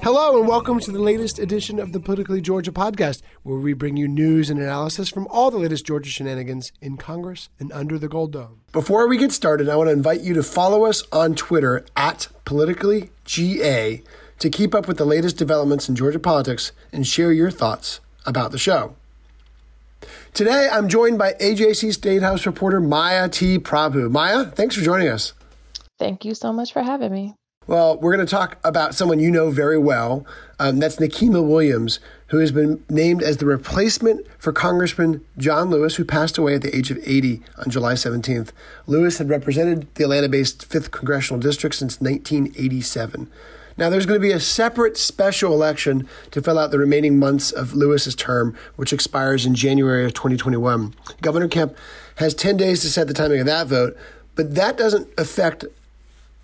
Hello, and welcome to the latest edition of the Politically Georgia podcast, where we bring you news and analysis from all the latest Georgia shenanigans in Congress and under the Gold Dome. Before we get started, I want to invite you to follow us on Twitter at PoliticallyGA to keep up with the latest developments in Georgia politics and share your thoughts about the show. Today, I'm joined by AJC State House reporter Maya T. Prabhu. Maya, thanks for joining us. Thank you so much for having me. Well, we're going to talk about someone you know very well. Um, that's Nikema Williams, who has been named as the replacement for Congressman John Lewis, who passed away at the age of 80 on July 17th. Lewis had represented the Atlanta based 5th Congressional District since 1987. Now, there's going to be a separate special election to fill out the remaining months of Lewis's term, which expires in January of 2021. Governor Kemp has 10 days to set the timing of that vote, but that doesn't affect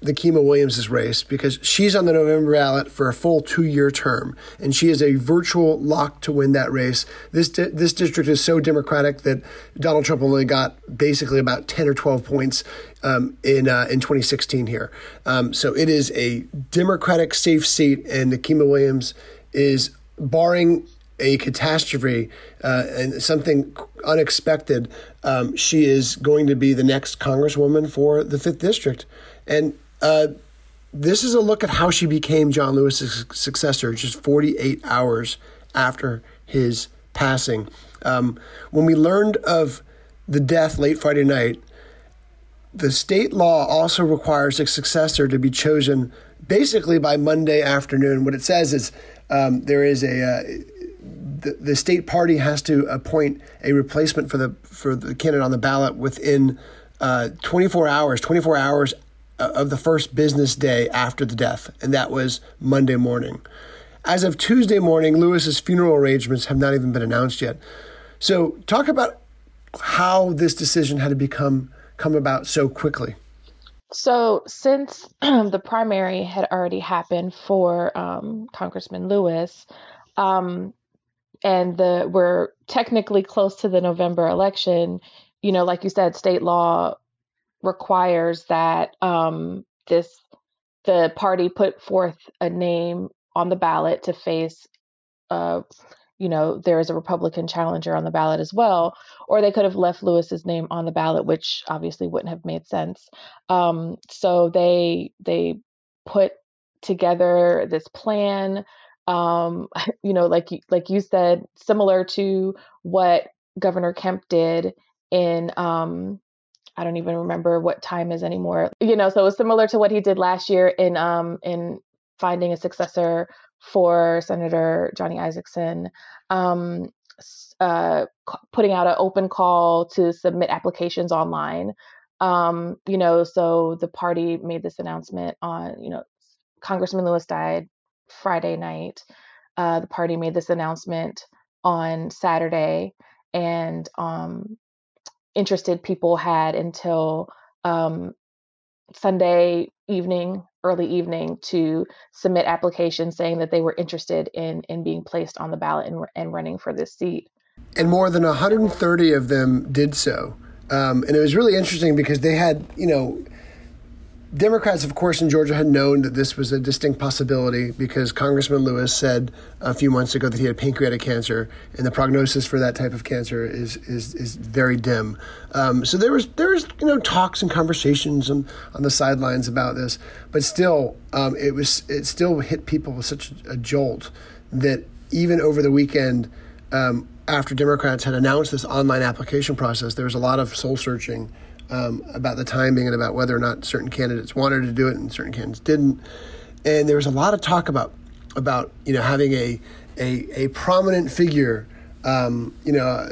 Nikema Williams' race because she's on the November ballot for a full two-year term, and she is a virtual lock to win that race. This di- this district is so Democratic that Donald Trump only got basically about ten or twelve points um, in uh, in 2016 here. Um, so it is a Democratic safe seat, and Nikema Williams is barring a catastrophe uh, and something unexpected, um, she is going to be the next congresswoman for the fifth district, and uh, this is a look at how she became John Lewis's successor just 48 hours after his passing. Um, when we learned of the death late Friday night, the state law also requires a successor to be chosen basically by Monday afternoon. What it says is um, there is a uh, the, the state party has to appoint a replacement for the for the candidate on the ballot within uh, 24 hours. 24 hours of the first business day after the death, and that was Monday morning. As of Tuesday morning, Lewis's funeral arrangements have not even been announced yet. So, talk about how this decision had to become come about so quickly. So, since the primary had already happened for um, Congressman Lewis, um, and the we're technically close to the November election, you know, like you said, state law requires that um, this the party put forth a name on the ballot to face uh, you know there is a republican challenger on the ballot as well or they could have left lewis's name on the ballot which obviously wouldn't have made sense. Um, so they they put together this plan um, you know like like you said similar to what governor kemp did in um, I don't even remember what time is anymore. You know, so it was similar to what he did last year in um in finding a successor for Senator Johnny Isakson, um, uh, putting out an open call to submit applications online. Um, you know, so the party made this announcement on, you know, Congressman Lewis died Friday night. Uh, the party made this announcement on Saturday, and um, interested people had until um, Sunday evening, early evening, to submit applications saying that they were interested in in being placed on the ballot and, and running for this seat. and more than 130 of them did so. Um, and it was really interesting because they had, you know, Democrats, of course, in Georgia had known that this was a distinct possibility because Congressman Lewis said a few months ago that he had pancreatic cancer, and the prognosis for that type of cancer is is, is very dim. Um, so there was there was you know talks and conversations on, on the sidelines about this, but still um, it was it still hit people with such a jolt that even over the weekend. Um, after Democrats had announced this online application process, there was a lot of soul searching um, about the timing and about whether or not certain candidates wanted to do it and certain candidates didn't. And there was a lot of talk about about you know having a a, a prominent figure, um, you know,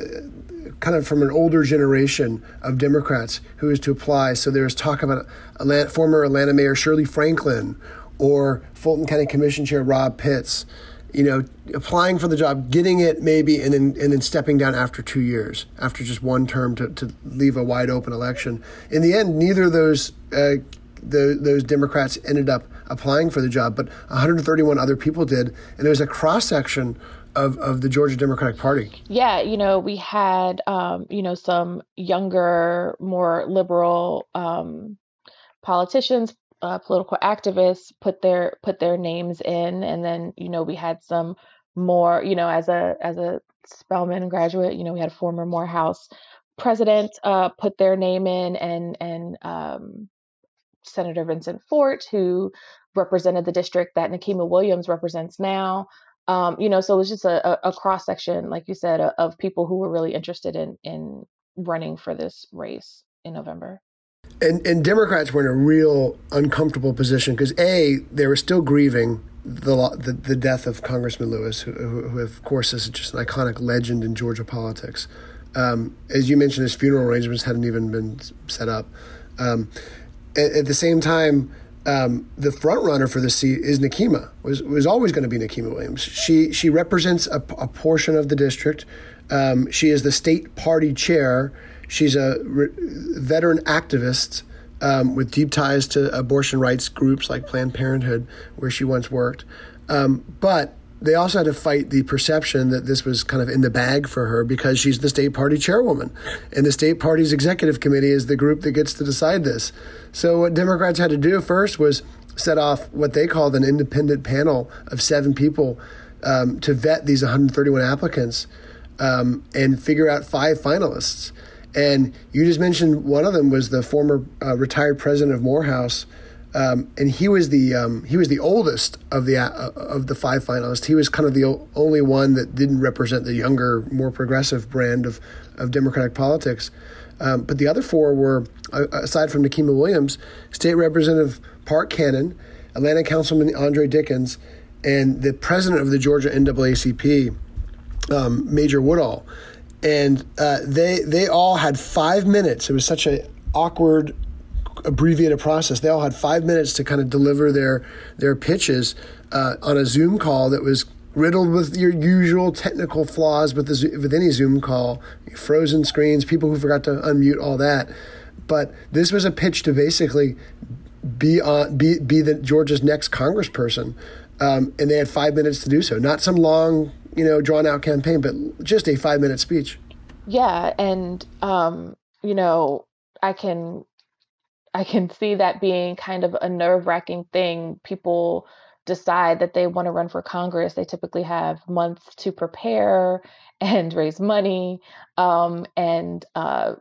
kind of from an older generation of Democrats who is to apply. So there was talk about Atlanta, former Atlanta Mayor Shirley Franklin or Fulton County Commission Chair Rob Pitts you know, applying for the job, getting it maybe, and then and then stepping down after two years, after just one term to, to leave a wide open election. In the end, neither of those uh, the, those Democrats ended up applying for the job, but 131 other people did, and there was a cross section of, of the Georgia Democratic Party. Yeah, you know, we had um, you know some younger, more liberal um, politicians, uh, political activists put their put their names in, and then you know we had some more, you know, as a as a Spelman graduate, you know, we had former Morehouse president uh, put their name in, and and um, Senator Vincent Fort, who represented the district that Nikema Williams represents now. Um, you know, so it was just a, a cross section, like you said, of people who were really interested in in running for this race in November and, and Democrats were in a real uncomfortable position because a they were still grieving the, the, the death of Congressman Lewis, who, who, of course is just an iconic legend in Georgia politics. Um, as you mentioned, his funeral arrangements hadn't even been set up. Um, at, at, the same time, um, the front runner for the seat is Nikema. Was was always going to be Nikema Williams. She she represents a, a portion of the district. Um, she is the state party chair She's a re- veteran activist um, with deep ties to abortion rights groups like Planned Parenthood, where she once worked. Um, but they also had to fight the perception that this was kind of in the bag for her because she's the state party chairwoman. And the state party's executive committee is the group that gets to decide this. So, what Democrats had to do first was set off what they called an independent panel of seven people um, to vet these 131 applicants um, and figure out five finalists. And you just mentioned one of them was the former uh, retired president of Morehouse, um, and he was the um, he was the oldest of the uh, of the five finalists. He was kind of the o- only one that didn't represent the younger, more progressive brand of of Democratic politics. Um, but the other four were, uh, aside from Nikema Williams, State Representative Park Cannon, Atlanta Councilman Andre Dickens, and the president of the Georgia NAACP, um, Major Woodall and uh, they they all had five minutes. It was such an awkward, abbreviated process. They all had five minutes to kind of deliver their their pitches uh, on a Zoom call that was riddled with your usual technical flaws with the with any Zoom call, frozen screens, people who forgot to unmute, all that. But this was a pitch to basically be on be be the Georgia's next Congressperson, um, and they had five minutes to do so. Not some long you know, drawn out campaign, but just a five minute speech. Yeah, and um, you know, I can I can see that being kind of a nerve wracking thing. People decide that they want to run for Congress. They typically have months to prepare and raise money. Um, and uh,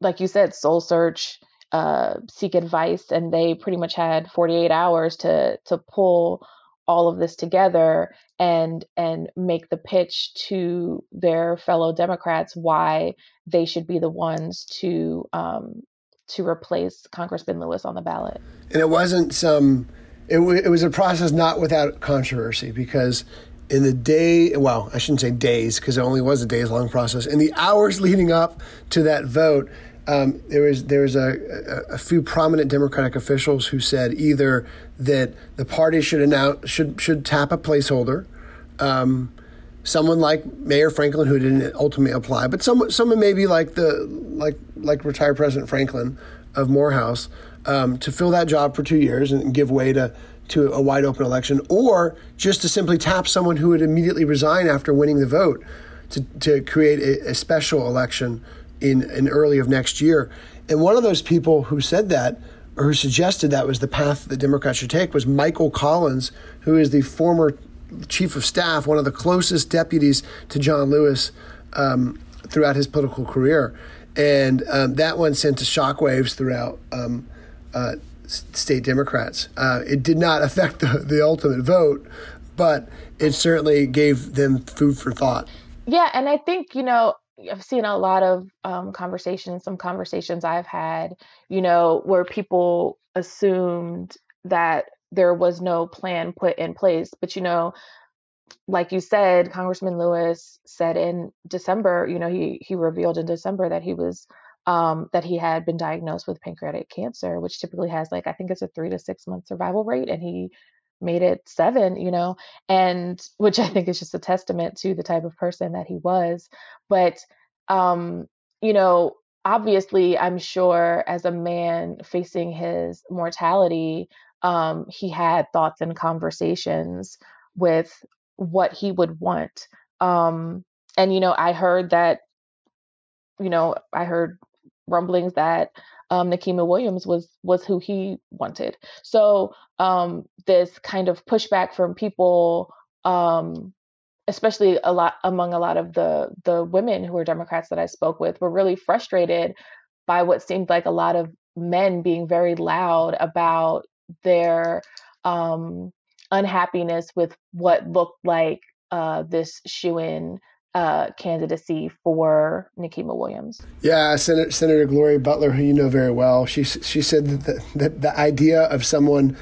like you said, soul search, uh, seek advice, and they pretty much had 48 hours to to pull all of this together and and make the pitch to their fellow Democrats why they should be the ones to um, to replace Congressman Lewis on the ballot. And it wasn't some. It, w- it was a process not without controversy because in the day, well, I shouldn't say days because it only was a days long process. In the hours leading up to that vote, um, there was there was a, a, a, few prominent Democratic officials who said either that the party should announce should should tap a placeholder, um, someone like Mayor Franklin who didn't ultimately apply, but someone someone maybe like the like like retired President Franklin of Morehouse um, to fill that job for two years and give way to to a wide open election, or just to simply tap someone who would immediately resign after winning the vote to to create a, a special election in, in early of next year. And one of those people who said that or who suggested that was the path the Democrats should take was Michael Collins, who is the former chief of staff, one of the closest deputies to John Lewis um, throughout his political career. And um, that one sent shockwaves throughout um, uh, state Democrats. Uh, it did not affect the, the ultimate vote, but it certainly gave them food for thought. Yeah, and I think, you know, I've seen a lot of um, conversations, some conversations I've had, you know, where people assumed that there was no plan put in place. But, you know, like you said, Congressman Lewis said in December, you know, he he revealed in December that he was um, that he had been diagnosed with pancreatic cancer, which typically has like I think it's a three to six month survival rate, and he made it seven, you know, and which I think is just a testament to the type of person that he was. But, um, you know, obviously, I'm sure as a man facing his mortality, um, he had thoughts and conversations with what he would want. Um, and, you know, I heard that, you know, I heard rumblings that um, Nikema Williams was was who he wanted. So um, this kind of pushback from people, um, especially a lot among a lot of the the women who were Democrats that I spoke with, were really frustrated by what seemed like a lot of men being very loud about their um, unhappiness with what looked like uh, this shoe in uh, candidacy for Nikema Williams. Yeah, Senator, Senator Gloria Butler, who you know very well, she she said that the, that the idea of someone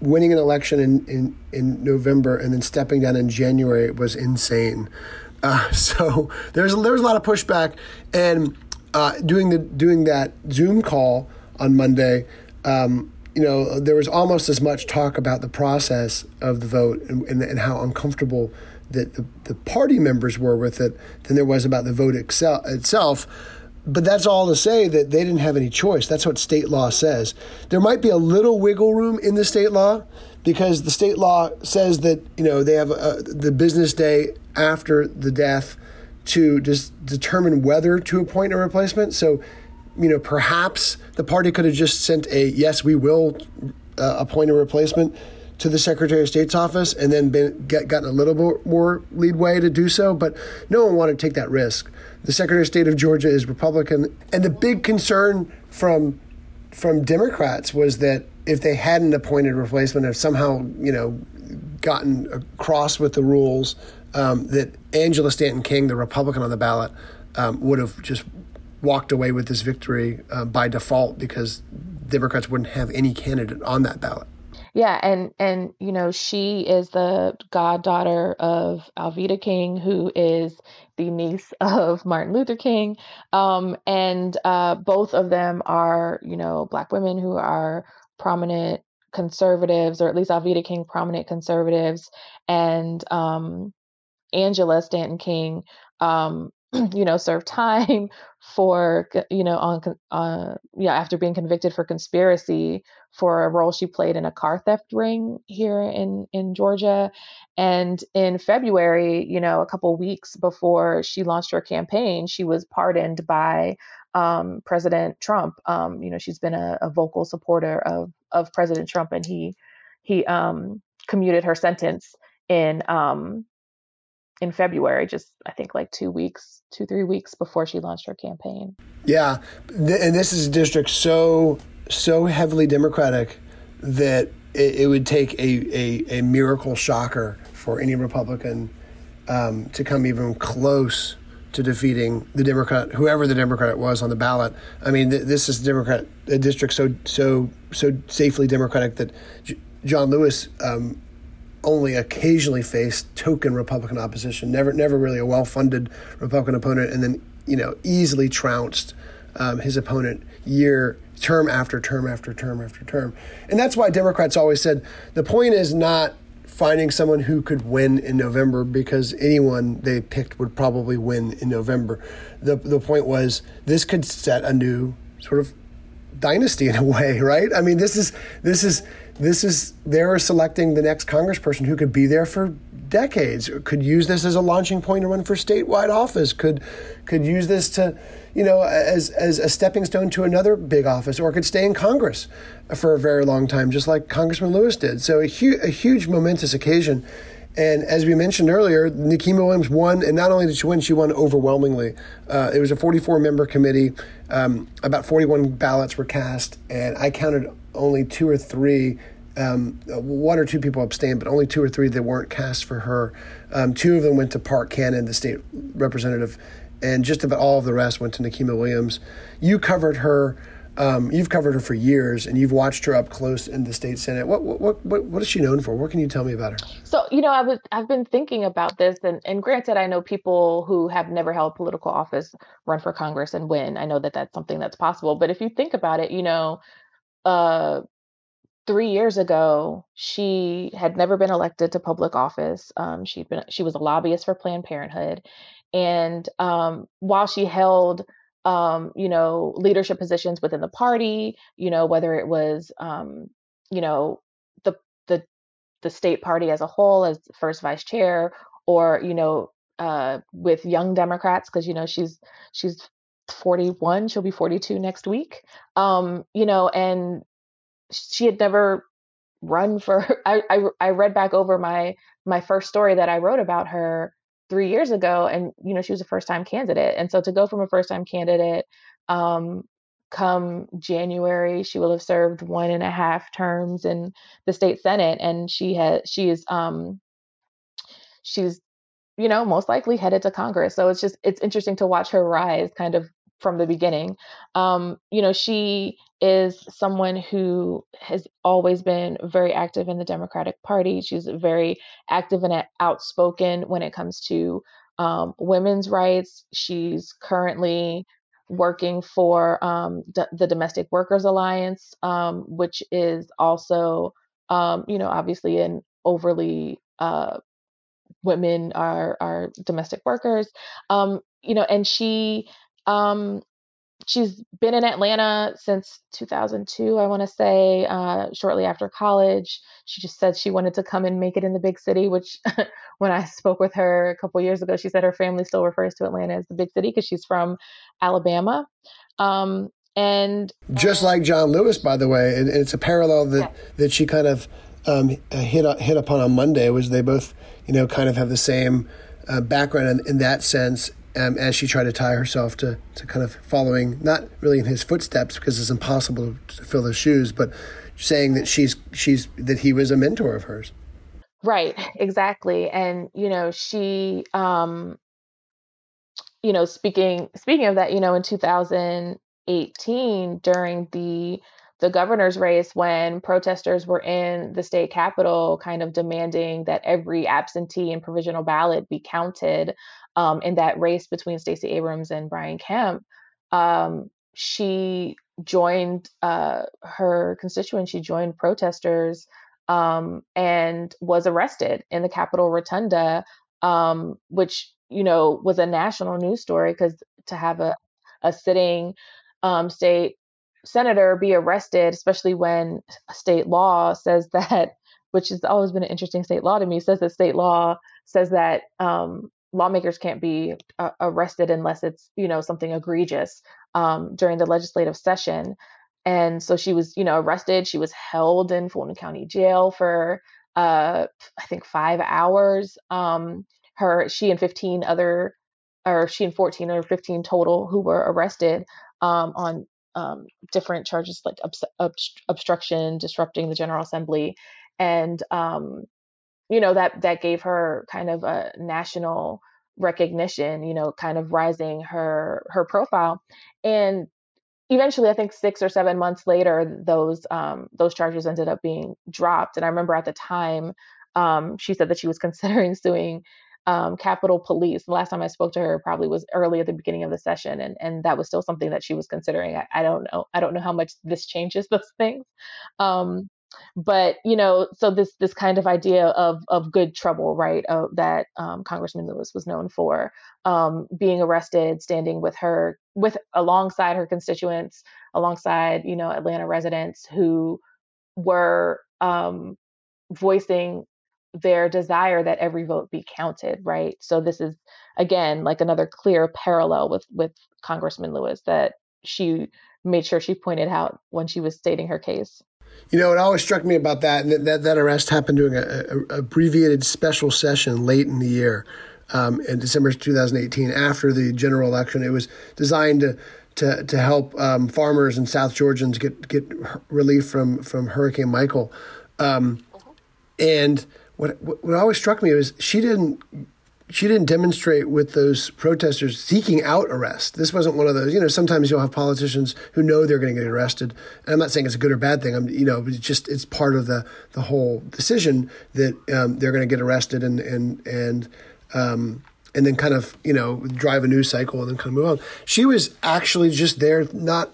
winning an election in, in, in November and then stepping down in January was insane. Uh, so there's there was a lot of pushback, and uh, doing the doing that Zoom call on Monday. Um, you know, there was almost as much talk about the process of the vote and, and, and how uncomfortable that the, the party members were with it than there was about the vote excel, itself. But that's all to say that they didn't have any choice. That's what state law says. There might be a little wiggle room in the state law because the state law says that you know they have uh, the business day after the death to just determine whether to appoint a replacement. So, you know, perhaps the party could have just sent a yes, we will uh, appoint a replacement to the Secretary of State's office and then been, get, gotten a little bit more leadway to do so, but no one wanted to take that risk. The Secretary of State of Georgia is Republican, and the big concern from from Democrats was that if they hadn't appointed replacement, if somehow you know gotten across with the rules, um, that Angela Stanton King, the Republican on the ballot, um, would have just walked away with this victory uh, by default because Democrats wouldn't have any candidate on that ballot. Yeah, and and you know she is the goddaughter of Alveda King, who is the niece of Martin Luther King, um, and uh, both of them are you know black women who are prominent conservatives, or at least Alveda King prominent conservatives, and um, Angela Stanton King um, you know, serve time for, you know, on, uh, yeah, after being convicted for conspiracy for a role she played in a car theft ring here in in Georgia, and in February, you know, a couple weeks before she launched her campaign, she was pardoned by um, President Trump. Um, you know, she's been a, a, vocal supporter of of President Trump, and he he um, commuted her sentence in um, in February, just I think like two weeks, two, three weeks before she launched her campaign. Yeah. And this is a district so, so heavily Democratic that it, it would take a, a, a, miracle shocker for any Republican um, to come even close to defeating the Democrat, whoever the Democrat was on the ballot. I mean, th- this is Democrat a district so so so safely Democratic that J- John Lewis um, only occasionally faced token Republican opposition, never never really a well funded Republican opponent, and then you know easily trounced um, his opponent year term after term after term after term, and that's why Democrats always said the point is not finding someone who could win in November because anyone they picked would probably win in November. The the point was this could set a new sort of dynasty in a way, right? I mean, this is this is this is they're selecting the next congressperson who could be there for decades could use this as a launching point to run for statewide office could could use this to you know, as as a stepping stone to another big office, or could stay in Congress for a very long time, just like Congressman Lewis did. So a, hu- a huge momentous occasion. And as we mentioned earlier, Nikema Williams won, and not only did she win, she won overwhelmingly. Uh, it was a 44 member committee. Um, about 41 ballots were cast, and I counted only two or three. Um, one or two people abstained, but only two or three that weren't cast for her. Um, two of them went to Park Cannon, the state representative, and just about all of the rest went to Nikema Williams. You covered her um, you've covered her for years, and you've watched her up close in the state senate. What what what what is she known for? What can you tell me about her? So you know, I was I've been thinking about this, and and granted, I know people who have never held political office run for Congress and win. I know that that's something that's possible. But if you think about it, you know, uh, three years ago, she had never been elected to public office. Um, she'd been she was a lobbyist for Planned Parenthood, and um, while she held um, you know, leadership positions within the party, you know, whether it was, um, you know, the the the state party as a whole as first vice chair, or you know, uh, with Young Democrats, because you know she's she's 41, she'll be 42 next week. Um, you know, and she had never run for. I I, I read back over my my first story that I wrote about her three years ago and you know she was a first time candidate and so to go from a first time candidate um, come january she will have served one and a half terms in the state senate and she has she is um she's you know most likely headed to congress so it's just it's interesting to watch her rise kind of from the beginning. Um, you know, she is someone who has always been very active in the Democratic Party. She's very active and outspoken when it comes to um, women's rights. She's currently working for um, d- the Domestic Workers Alliance, um, which is also, um, you know, obviously an overly uh, women are are domestic workers. Um, you know, and she um, she's been in Atlanta since 2002, I want to say, uh, shortly after college. She just said she wanted to come and make it in the big city, which when I spoke with her a couple years ago, she said her family still refers to Atlanta as the big city because she's from Alabama. Um, and just like John Lewis, by the way, and it's a parallel that, yeah. that she kind of um, hit hit upon on Monday was they both, you know, kind of have the same uh, background in, in that sense um, as she tried to tie herself to, to kind of following, not really in his footsteps because it's impossible to fill those shoes, but saying that she's she's that he was a mentor of hers. Right, exactly. And you know, she um you know, speaking speaking of that, you know, in 2018 during the the governor's race when protesters were in the state capitol kind of demanding that every absentee and provisional ballot be counted um, in that race between Stacey Abrams and Brian Kemp, um, she joined uh, her constituents, she joined protesters um, and was arrested in the Capitol Rotunda, um, which, you know, was a national news story because to have a, a sitting um, state senator be arrested, especially when state law says that, which has always been an interesting state law to me, says that state law says that um, lawmakers can't be uh, arrested unless it's you know something egregious um, during the legislative session. And so she was you know arrested. She was held in fulton county jail for uh, i think five hours. Um, her she and 15 other or she and 14 or 15 total who were arrested um, on um, different charges like obst- obstruction disrupting the general assembly and um, you know that that gave her kind of a national recognition you know kind of rising her her profile. And eventually i think six or seven months later those um, those charges ended up being dropped. And i remember at the time um, she said that she was considering suing um, Capitol Police. The last time I spoke to her probably was early at the beginning of the session, and and that was still something that she was considering. I, I don't know. I don't know how much this changes those things. Um, but you know so this this kind of idea of of good trouble right uh, that um, congressman lewis was known for um, being arrested standing with her with alongside her constituents alongside you know atlanta residents who were um, voicing their desire that every vote be counted, right? So this is again like another clear parallel with with Congressman Lewis that she made sure she pointed out when she was stating her case. You know, it always struck me about that, and that, that arrest happened during a, a abbreviated special session late in the year, um, in December 2018, after the general election. It was designed to to, to help um, farmers and South Georgians get get relief from from Hurricane Michael. Um, and what what always struck me was she didn't she didn't demonstrate with those protesters seeking out arrest. This wasn't one of those, you know, sometimes you'll have politicians who know they're going to get arrested. And I'm not saying it's a good or bad thing. I'm, you know, it's just, it's part of the, the whole decision that um, they're going to get arrested and, and, and, um, and then kind of, you know, drive a news cycle and then kind of move on. She was actually just there not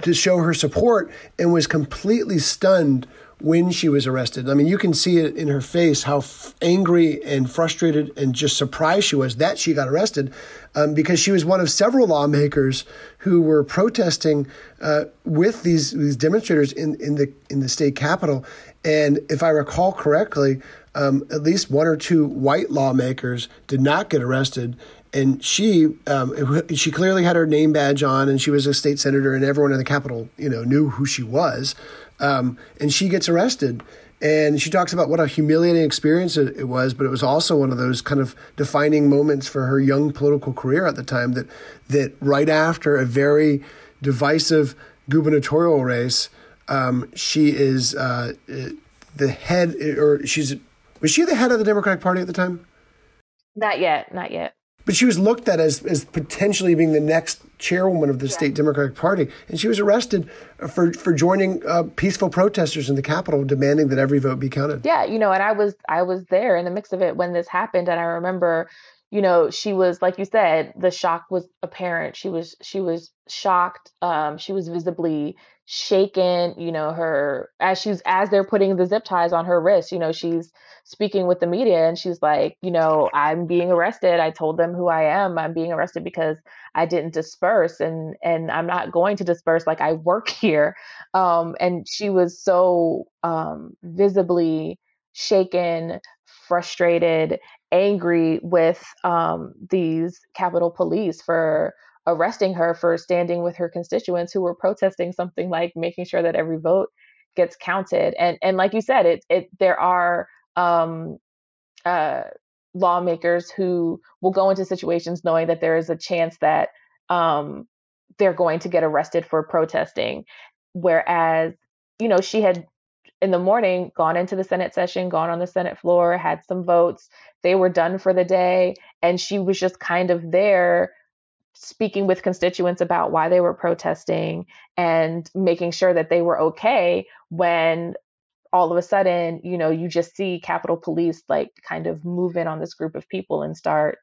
to show her support and was completely stunned when she was arrested. I mean, you can see it in her face how f- angry and frustrated and just surprised she was that she got arrested um, because she was one of several lawmakers who were protesting uh, with these, these demonstrators in, in, the, in the state capitol. And if I recall correctly, um, at least one or two white lawmakers did not get arrested and she um, she clearly had her name badge on, and she was a state senator, and everyone in the Capitol, you know, knew who she was. Um, and she gets arrested. And she talks about what a humiliating experience it, it, was, but it was also one of those kind of defining moments for her young political career at the time. That that right after a very divisive gubernatorial race, um, she is uh, the head, or she's was she the head of the Democratic Party at the time? Not yet, not yet but she was looked at as, as potentially being the next chairwoman of the yeah. state Democratic Party, and she was arrested for for joining uh, peaceful protesters in the Capitol, demanding that every vote be counted. Yeah, you know, and I was I was there in the mix of it when this happened, and I remember, you know, she was like you said, the shock was apparent. She was she was shocked. Um, she was visibly shaken. You know, her as she's as they're putting the zip ties on her wrist. You know, she's speaking with the media and she's like, you know, I'm being arrested. I told them who I am. I'm being arrested because I didn't disperse and and I'm not going to disperse like I work here. Um and she was so um visibly shaken, frustrated, angry with um these Capitol Police for arresting her for standing with her constituents who were protesting something like making sure that every vote gets counted and and like you said it it there are um, uh, lawmakers who will go into situations knowing that there is a chance that um, they're going to get arrested for protesting. Whereas, you know, she had in the morning gone into the Senate session, gone on the Senate floor, had some votes. They were done for the day. And she was just kind of there speaking with constituents about why they were protesting and making sure that they were okay when all of a sudden, you know, you just see Capitol Police like kind of move in on this group of people and start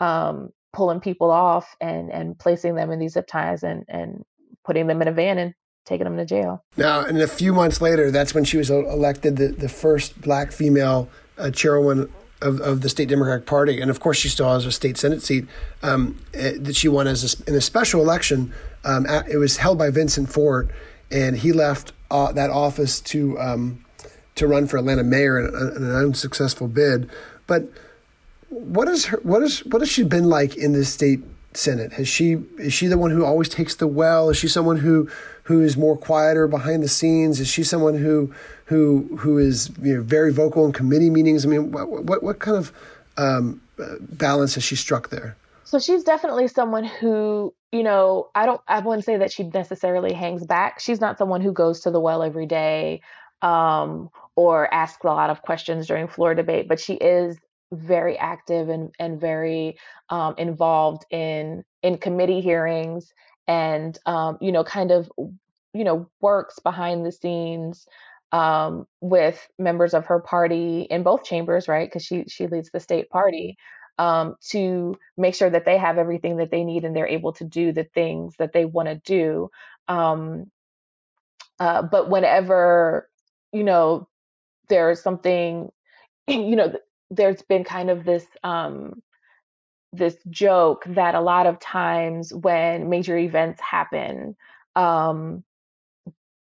um, pulling people off and and placing them in these zip ties and and putting them in a van and taking them to jail. Now, and a few months later, that's when she was elected the, the first black female uh, chairwoman of, of the state Democratic Party, and of course, she still has a state Senate seat um, eh, that she won as a, in a special election. Um, it was held by Vincent Fort, and he left uh, that office to um, to run for Atlanta mayor in, in an unsuccessful bid. But what is her, what is what has she been like in the state senate? Has she is she the one who always takes the well? Is she someone who who is more quieter behind the scenes? Is she someone who who who is you know, very vocal in committee meetings? I mean, what what, what kind of um, balance has she struck there? So she's definitely someone who, you know, I don't I wouldn't say that she necessarily hangs back. She's not someone who goes to the well every day um, or asks a lot of questions during floor debate, but she is very active and, and very um, involved in in committee hearings and um, you know kind of you know works behind the scenes um, with members of her party in both chambers right? Because she she leads the state party um, to make sure that they have everything that they need and they're able to do the things that they want to do um, uh, but whenever you know there's something you know there's been kind of this um this joke that a lot of times when major events happen um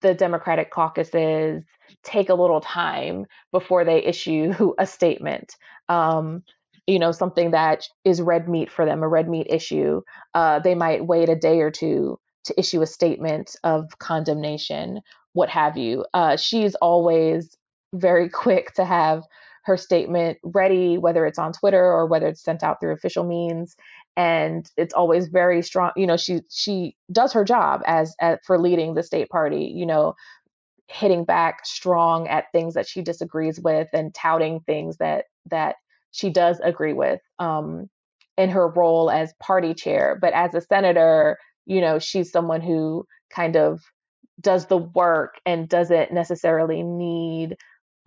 the Democratic caucuses take a little time before they issue a statement. Um, you know, something that is red meat for them, a red meat issue. Uh, they might wait a day or two to issue a statement of condemnation, what have you. Uh, she's always very quick to have her statement ready, whether it's on Twitter or whether it's sent out through official means. And it's always very strong. You know, she she does her job as, as for leading the state party. You know, hitting back strong at things that she disagrees with and touting things that that she does agree with um, in her role as party chair. But as a senator, you know, she's someone who kind of does the work and doesn't necessarily need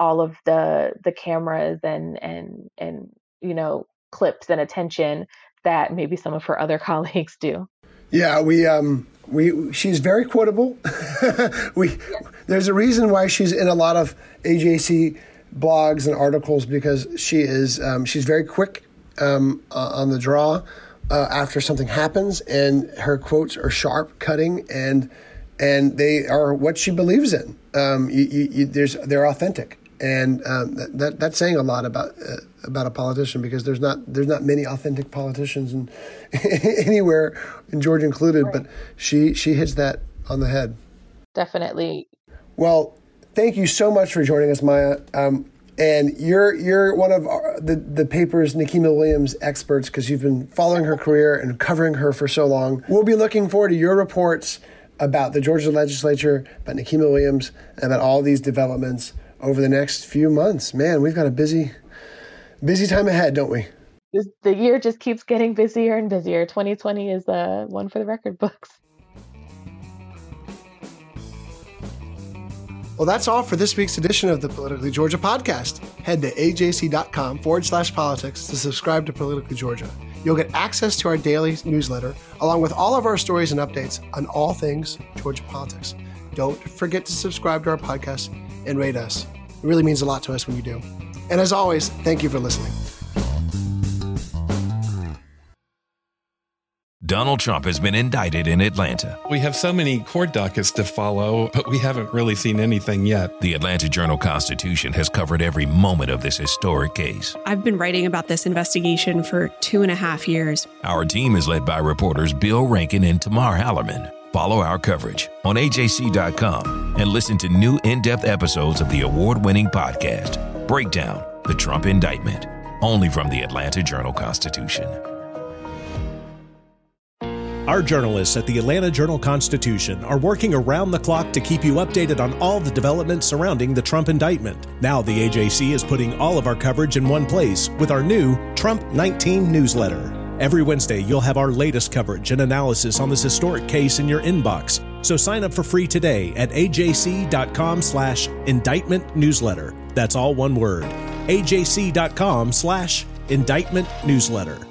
all of the the cameras and and and you know clips and attention that maybe some of her other colleagues do. Yeah, we um we she's very quotable. we there's a reason why she's in a lot of AJC blogs and articles because she is um, she's very quick um, uh, on the draw uh, after something happens, and her quotes are sharp, cutting, and and they are what she believes in. Um, you, you, you, there's they're authentic, and um, that, that's saying a lot about uh, about a politician because there's not there's not many authentic politicians in, anywhere, in Georgia included. Right. But she she hits that on the head. Definitely. Well, thank you so much for joining us, Maya. Um, and you're you're one of our, the the paper's Nikema Williams experts because you've been following her career and covering her for so long. We'll be looking forward to your reports about the Georgia legislature, about Nikema Williams, and about all these developments over the next few months. Man, we've got a busy, busy time ahead, don't we? The year just keeps getting busier and busier. 2020 is uh, one for the record books. Well, that's all for this week's edition of the Politically Georgia podcast. Head to ajc.com forward slash politics to subscribe to Politically Georgia. You'll get access to our daily newsletter, along with all of our stories and updates on all things Georgia politics. Don't forget to subscribe to our podcast and rate us. It really means a lot to us when you do. And as always, thank you for listening. Donald Trump has been indicted in Atlanta. We have so many court dockets to follow, but we haven't really seen anything yet. The Atlanta Journal Constitution has covered every moment of this historic case. I've been writing about this investigation for two and a half years. Our team is led by reporters Bill Rankin and Tamar Hallerman. Follow our coverage on AJC.com and listen to new in depth episodes of the award winning podcast, Breakdown The Trump Indictment, only from the Atlanta Journal Constitution. Our journalists at the Atlanta Journal Constitution are working around the clock to keep you updated on all the developments surrounding the Trump indictment. Now, the AJC is putting all of our coverage in one place with our new Trump 19 newsletter. Every Wednesday, you'll have our latest coverage and analysis on this historic case in your inbox. So sign up for free today at ajc.com slash indictment newsletter. That's all one word. ajc.com slash indictment newsletter.